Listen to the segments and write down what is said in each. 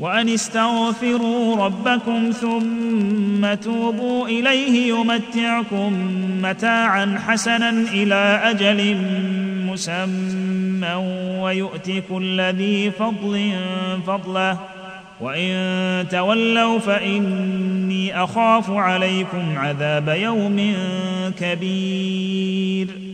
وأن استغفروا ربكم ثم توبوا إليه يمتعكم متاعا حسنا إلى أجل مسمى ويؤت كل ذي فضل فضله. وإن تولوا فإني أخاف عليكم عذاب يوم كبير.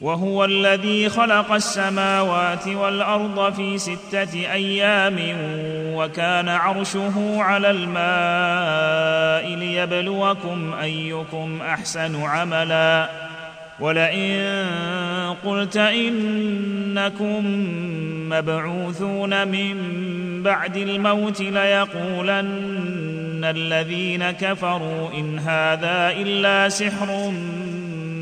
وهو الذي خلق السماوات والأرض في ستة أيام وكان عرشه على الماء ليبلوكم أيكم أحسن عملا. ولئن قلت إنكم مبعوثون من بعد الموت ليقولن الذين كفروا إن هذا إلا سحر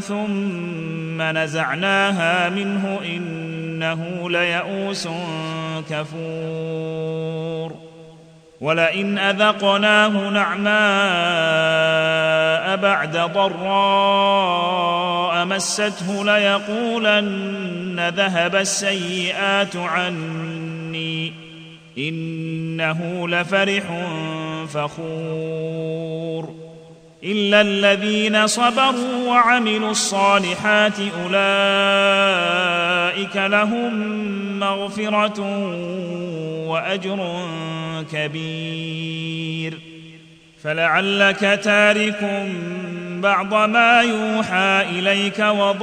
ثم نزعناها منه إنه ليئوس كفور. ولئن أذقناه نعماء بعد ضراء مسته ليقولن ذهب السيئات عني إنه لفرح فخور. إلا الذين صبروا وعملوا الصالحات أولئك لهم مغفرة وأجر كبير. فلعلك تارك بعض ما يوحى إليك وضائق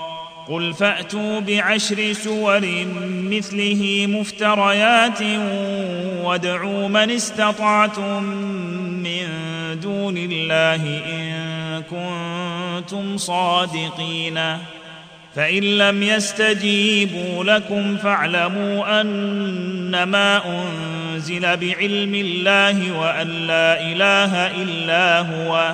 قل فأتوا بعشر سور مثله مفتريات وادعوا من استطعتم من دون الله إن كنتم صادقين. فإن لم يستجيبوا لكم فاعلموا أنما أنزل بعلم الله وأن لا إله إلا هو.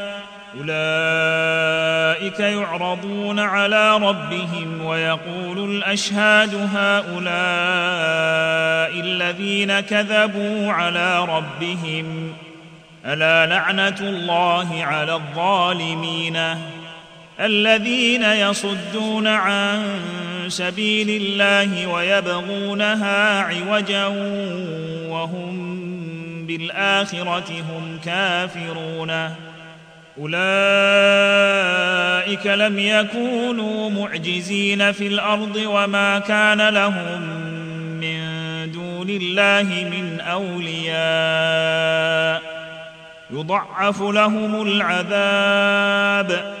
أولئك يعرضون على ربهم ويقول الأشهاد هؤلاء الذين كذبوا على ربهم ألا لعنة الله على الظالمين الذين يصدون عن سبيل الله ويبغونها عوجا وهم بالآخرة هم كافرون أولئك لم يكونوا معجزين في الأرض وما كان لهم من دون الله من أولياء. يضعف لهم العذاب.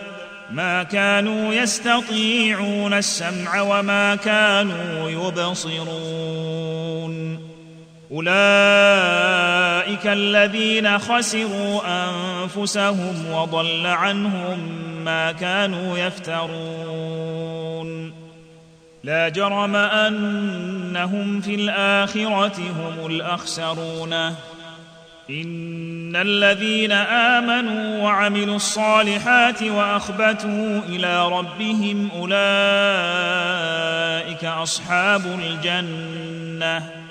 ما كانوا يستطيعون السمع وما كانوا يبصرون. أولئك الذين خسروا أنفسهم وضل عنهم ما كانوا يفترون. لا جرم أنهم في الآخرة هم الأخسرون. إن الذين آمنوا وعملوا الصالحات وأخبتوا إلى ربهم أولئك أصحاب الجنة.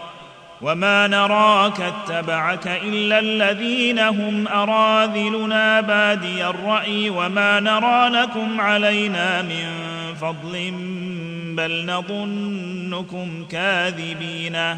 وما نراك اتبعك الا الذين هم اراذلنا بادي الراي وما نرى لكم علينا من فضل بل نظنكم كاذبين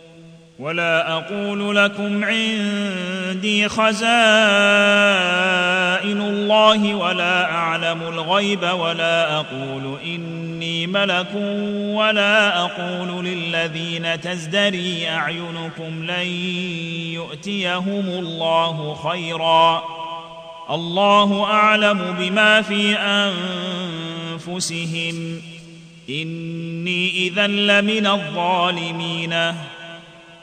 ولا أقول لكم عندي خزائن الله ولا أعلم الغيب ولا أقول إني ملك ولا أقول للذين تزدري أعينكم لن يؤتيهم الله خيرا. الله أعلم بما في أنفسهم. إني اذا لمن الظالمين.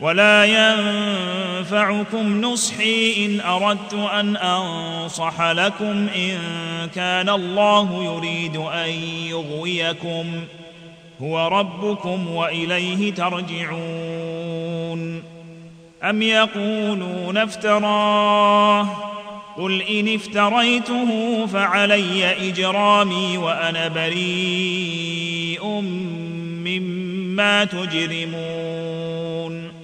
ولا ينفعكم نصحي إن أردت أن أنصح لكم إن كان الله يريد أن يغويكم. هو ربكم وإليه ترجعون. أم يقولون افتراه؟ قل إن افتريته فعلي إجرامي وأنا بريء مما تجرمون.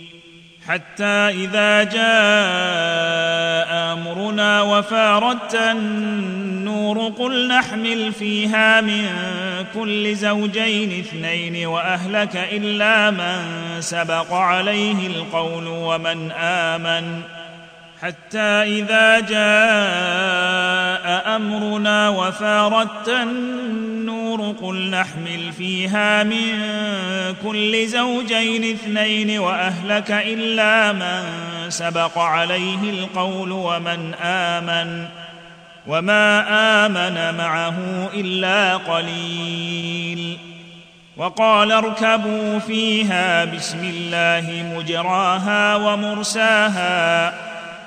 حتى إذا جاء أمرنا وفاردت النور قل نحمل فيها من كل زوجين اثنين وأهلك إلا من سبق عليه القول ومن آمن. حتى إذا جاء أمرنا وفاردت النور قل نحمل فيها من كل زوجين اثنين وأهلك إلا من سبق عليه القول ومن آمن وما آمن معه إلا قليل وقال اركبوا فيها بسم الله مجراها ومرساها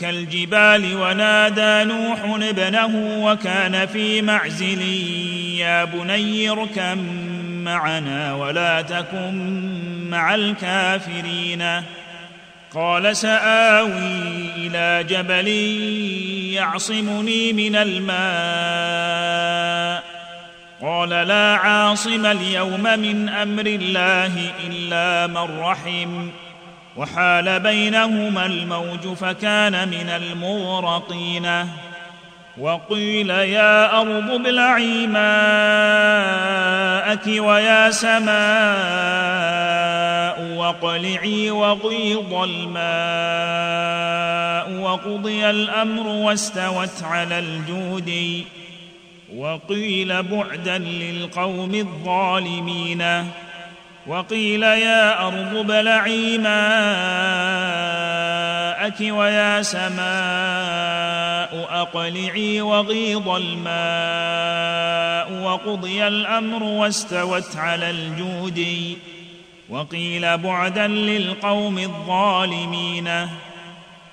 كالجبال ونادى نوح ابنه وكان في معزل يا بني اركب معنا ولا تكن مع الكافرين. قال سآوي إلى جبل يعصمني من الماء. قال لا عاصم اليوم من أمر الله إلا من رحم. وحال بينهما الموج فكان من المغرقين. وقيل يا أرض ابلعي ماءك ويا سماء واقلعي وغيض الماء وقضي الأمر واستوت على الجود. وقيل بعدا للقوم الظالمين. وقيل يا أرض ابلعي ماءك ويا سماء أقلعي وغيض الماء وقضي الأمر واستوت على الجود وقيل بعدا للقوم الظالمين.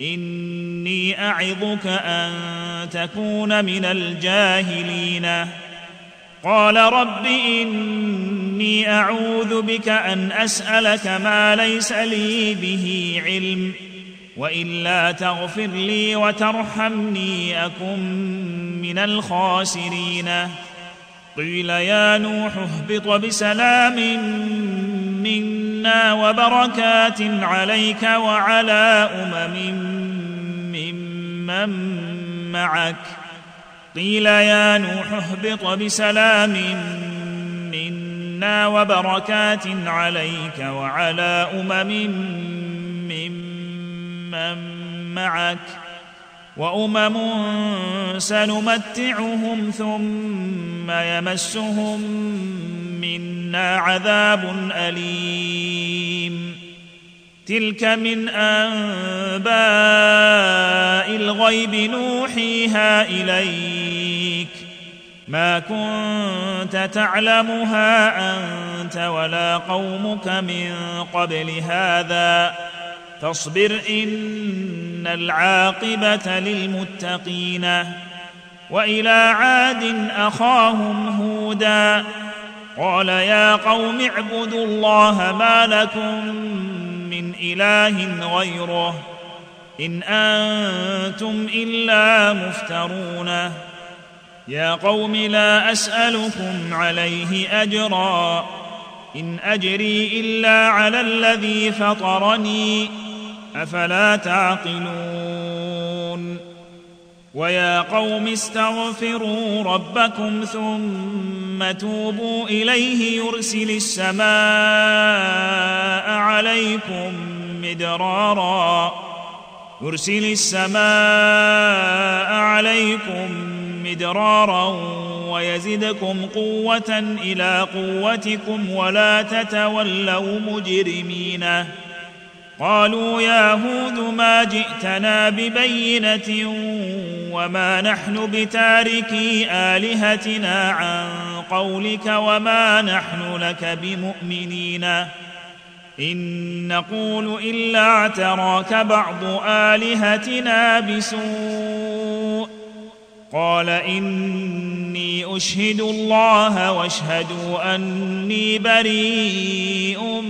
إني أعظك أن تكون من الجاهلين. قال رب إني أعوذ بك أن أسألك ما ليس لي به علم وإلا تغفر لي وترحمني أكن من الخاسرين. قيل يا نوح اهبط بسلام منا وبركات عليك وعلى أمم ممن معك. قيل يا نوح اهبط بسلام منا وبركات عليك وعلى أمم ممن معك. وأمم سنمتعهم ثم يمسهم منا عذاب أليم. تلك من انباء الغيب نوحيها إليك. ما كنت تعلمها أنت ولا قومك من قبل هذا. فاصبر إن العاقبة للمتقين وإلى عاد أخاهم هودا قال يا قوم اعبدوا الله ما لكم من إله غيره إن أنتم إلا مفترون يا قوم لا أسألكم عليه أجرا إن أجري إلا على الذي فطرني أفلا تعقلون؟ ويا قوم استغفروا ربكم ثم توبوا إليه يرسل السماء عليكم مدرارا. يرسل السماء عليكم مدرارا ويزدكم قوة إلى قوتكم ولا تتولوا مجرمين. قالوا يا هود ما جئتنا ببينة وما نحن بتاركي آلهتنا عن قولك وما نحن لك بمؤمنين. إن نقول إلا اعتراك بعض آلهتنا بسوء. قال إني أشهد الله واشهدوا أني بريء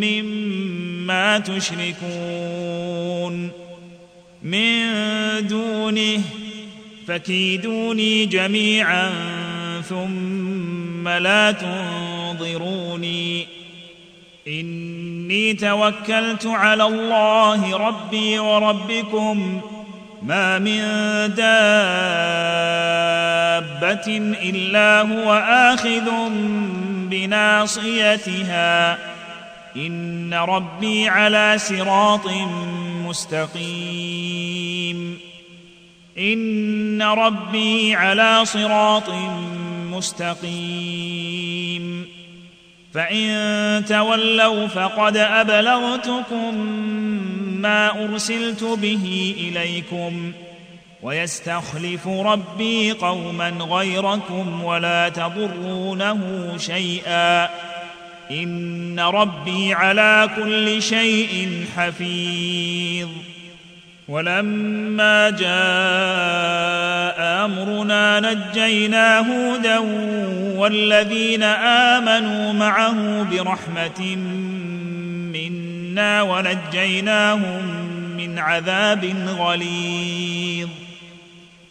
مما تشركون من دونه فكيدوني جميعا ثم لا تنظروني. إني توكلت على الله ربي وربكم ما من دابة إلا هو آخذ بناصيتها. إن ربي على صراط مستقيم. إن ربي على صراط مستقيم. فإن تولوا فقد أبلغتكم ما أرسلت به إليكم. ويستخلف ربي قوما غيركم ولا تضرونه شيئا. إن ربي على كل شيء حفيظ. ولما جاء أمرنا نجينا هودا والذين آمنوا معه برحمة منا ونجيناهم من عذاب غليظ.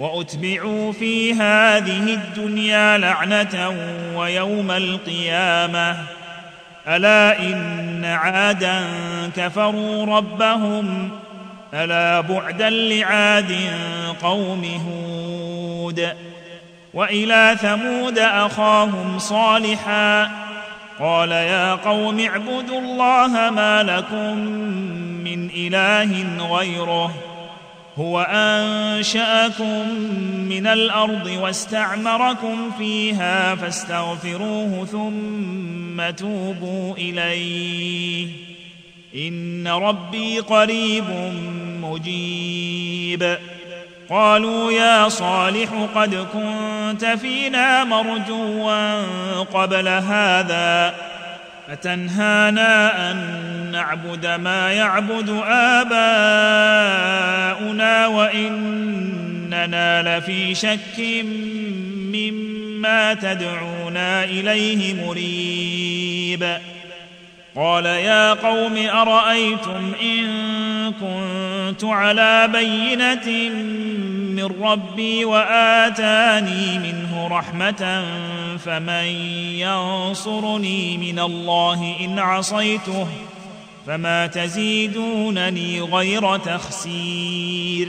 وأتبعوا في هذه الدنيا لعنة ويوم القيامة. ألا إن عادا كفروا ربهم ألا بعدا لعاد قوم هود. وإلى ثمود أخاهم صالحا قال يا قوم اعبدوا الله ما لكم من إله غيره. هو أنشأكم من الأرض واستعمركم فيها فاستغفروه ثم توبوا إليه. إن ربي قريب مجيب. قالوا يا صالح قد كنت فينا مرجوا قبل هذا. فتنهانا أن نعبد ما يعبد آباؤنا وإننا لفي شك مما تدعونا إليه مريب. قال يا قوم أرأيتم إن كنت على بينة من ربي وآتاني منه رحمة فمن ينصرني من الله إن عصيته فما تزيدونني غير تخسير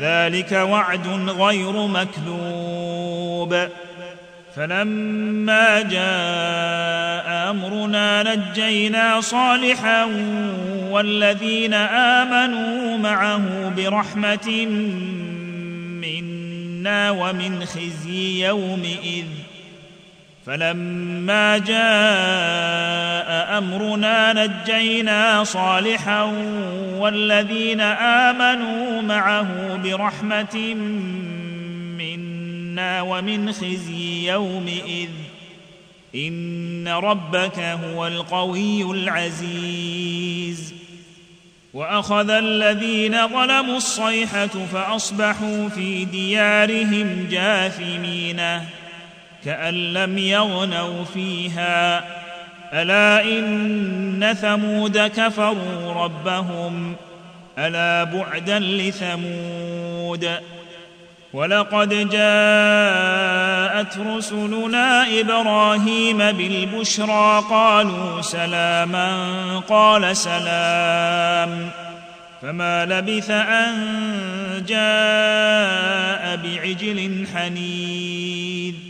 ذلك وعد غير مكذوب. فلما جاء أمرنا نجينا صالحا والذين آمنوا معه برحمة منا ومن خزي يومئذ. فلما جاء أمرنا نجينا صالحا والذين آمنوا معه برحمة منا ومن خزي يومئذ. إن ربك هو القوي العزيز. وأخذ الذين ظلموا الصيحة فأصبحوا في ديارهم جاثمين كأن لم يغنوا فيها. ألا إن ثمود كفروا ربهم؟ ألا بعدا لثمود؟ ولقد جاءت رسلنا إبراهيم بالبشرى قالوا سلاما قال سلام. فما لبث أن جاء بعجل حنيذ.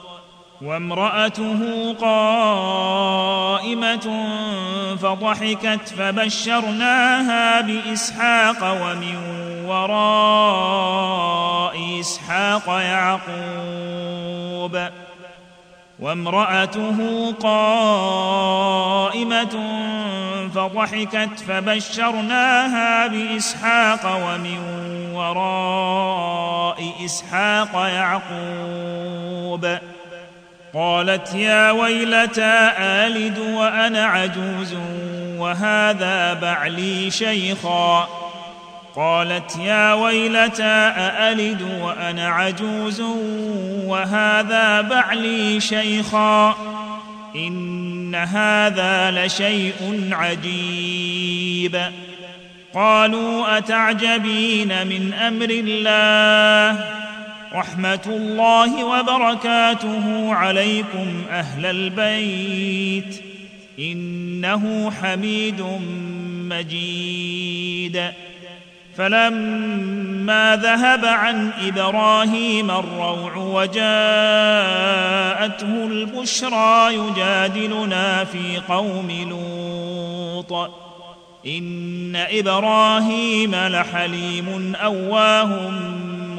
وامرأته قائمة فضحكت فبشرناها بإسحاق ومن وراء إسحاق يعقوب. وامرأته قائمة فضحكت فبشرناها بإسحاق ومن وراء إسحاق يعقوب. قالت يا ويلتى آلد وأنا عجوز وهذا بعلي شيخا. قالت يا ويلتى أألد وأنا عجوز وهذا بعلي شيخا. إن هذا لشيء عجيب. قالوا أتعجبين من أمر الله؟ رحمة الله وبركاته عليكم أهل البيت. إنه حميد مجيد. فلما ذهب عن إبراهيم الروع وجاءته البشرى يجادلنا في قوم لوط. إن إبراهيم لحليم أواه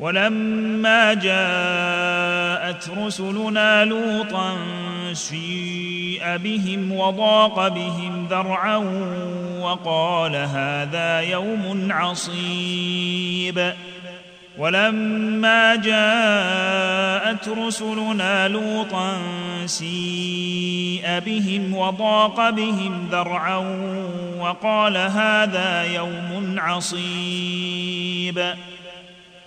ولما جاءت رسلنا لوطا سيء بهم وضاق بهم ذرعا وقال هذا يوم عصيب. ولما جاءت رسلنا لوطا سيء بهم وضاق بهم ذرعا وقال هذا يوم عصيب.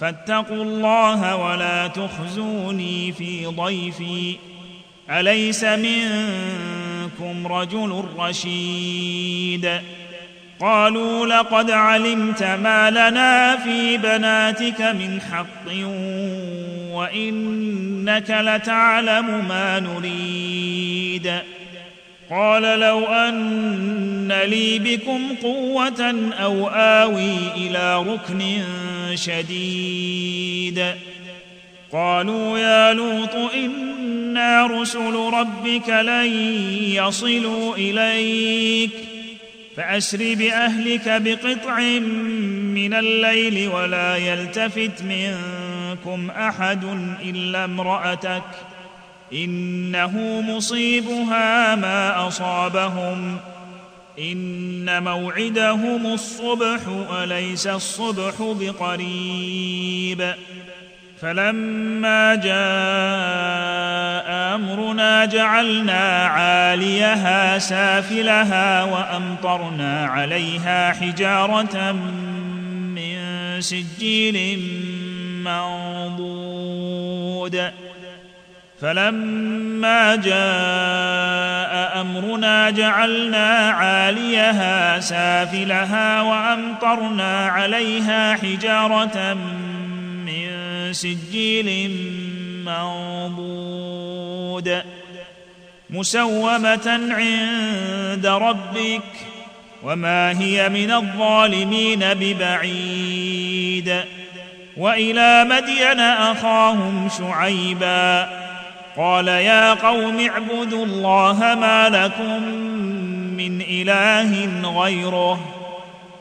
فاتقوا الله ولا تخزوني في ضيفي. أليس منكم رجل رشيد؟ قالوا لقد علمت ما لنا في بناتك من حق وإنك لتعلم ما نريد. قال لو أن لي بكم قوة أو آوي إلى ركن شديد. قالوا يا لوط إنا رسل ربك لن يصلوا إليك. فأسر بأهلك بقطع من الليل ولا يلتفت منكم أحد إلا امرأتك. إنه مصيبها ما أصابهم. إن موعدهم الصبح اليس الصبح بقريب. فلما جاء أمرنا جعلنا عاليها سافلها وأمطرنا عليها حجارة من سجيل منضود. فلما جاء أمرنا جعلنا عاليها سافلها وأمطرنا عليها حجارة سجيل منضود مسومة عند ربك وما هي من الظالمين ببعيد وإلى مدين أخاهم شعيبا قال يا قوم اعبدوا الله ما لكم من إله غيره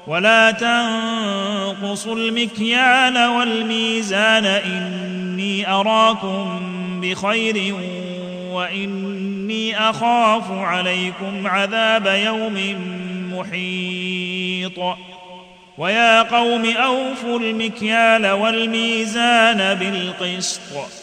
ولا تنقصوا المكيال والميزان إني أراكم بخير وإني أخاف عليكم عذاب يوم محيط ويا قوم أوفوا المكيال والميزان بالقسط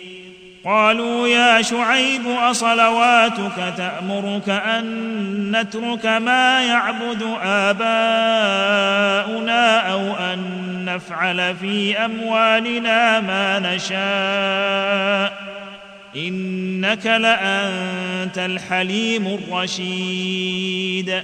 قالوا يا شعيب أصلواتك تأمرك أن نترك ما يعبد آباؤنا أو أن نفعل في أموالنا ما نشاء إنك لأنت الحليم الرشيد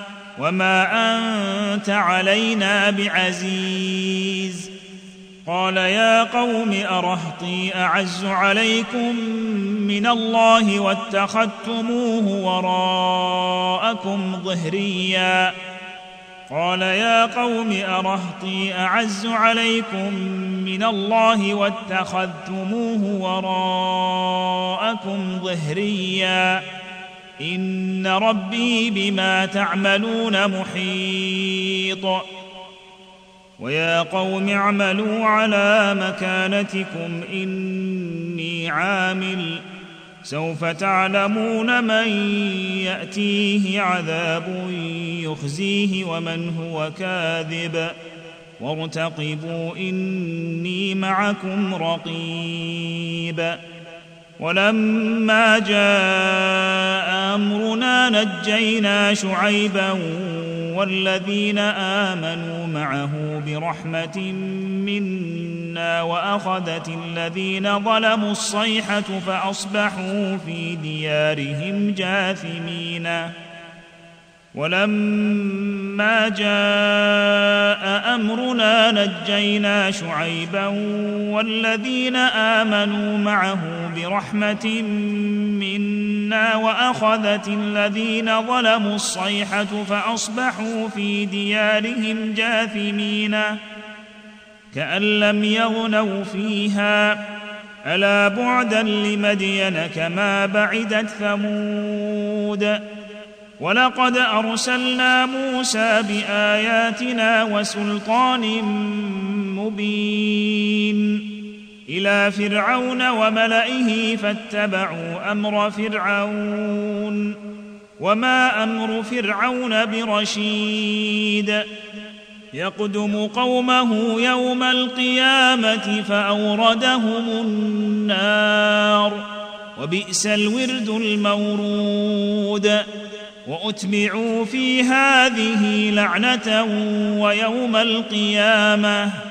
وما انت علينا بعزيز قال يا قوم ارهطي اعز عليكم من الله واتخذتموه وراءكم ظهريا قال يا قوم ارهطي اعز عليكم من الله واتخذتموه وراءكم ظهريا إن ربي بما تعملون محيط. ويا قوم اعملوا على مكانتكم إني عامل. سوف تعلمون من يأتيه عذاب يخزيه ومن هو كاذب. وارتقبوا إني معكم رقيب. ولما جاء أمرنا نجينا شعيبا والذين آمنوا معه برحمة منا وأخذت الذين ظلموا الصيحة فأصبحوا في ديارهم جاثمين. ولما جاء أمرنا نجينا شعيبا والذين آمنوا معه برحمة منا وأخذت الذين ظلموا الصيحة فأصبحوا في ديارهم جاثمين. كأن لم يغنوا فيها ألا بعدا لمدين كما بعدت ثمود. ولقد أرسلنا موسى بآياتنا وسلطان مبين. إلى فرعون وملئه فاتبعوا أمر فرعون وما أمر فرعون برشيد يقدم قومه يوم القيامة فأوردهم النار وبئس الورد المورود وأتبعوا في هذه لعنة ويوم القيامة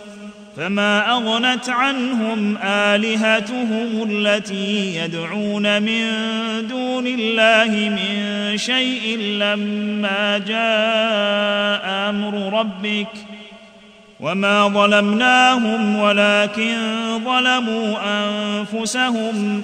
فما اغنت عنهم الهتهم التي يدعون من دون الله من شيء لما جاء أمر ربك وما ظلمناهم ولكن ظلموا انفسهم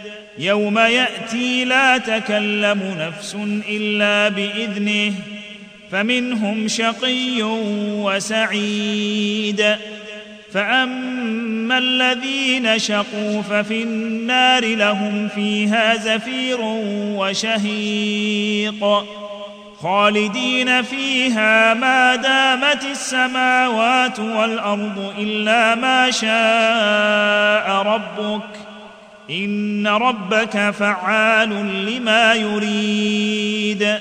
يوم يأتي لا تكلم نفس إلا بإذنه فمنهم شقي وسعيد. فأما الذين شقوا ففي النار لهم فيها زفير وشهيق. خالدين فيها ما دامت السماوات والأرض إلا ما شاء ربك. إن ربك فعال لما يريد.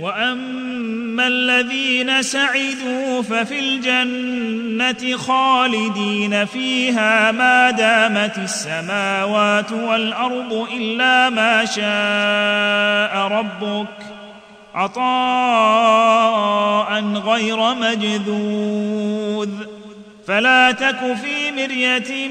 وأما الذين سعدوا ففي الجنة خالدين فيها ما دامت السماوات والأرض إلا ما شاء ربك عطاء غير مجذوذ. فلا تك في مرية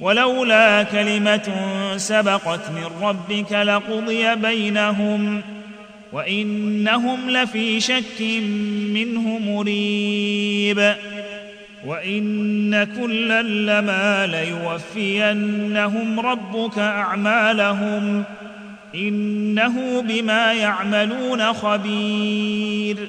ولولا كلمة سبقت من ربك لقضي بينهم وإنهم لفي شك منه مريب وإن كلا لما ليوفينهم ربك أعمالهم إنه بما يعملون خبير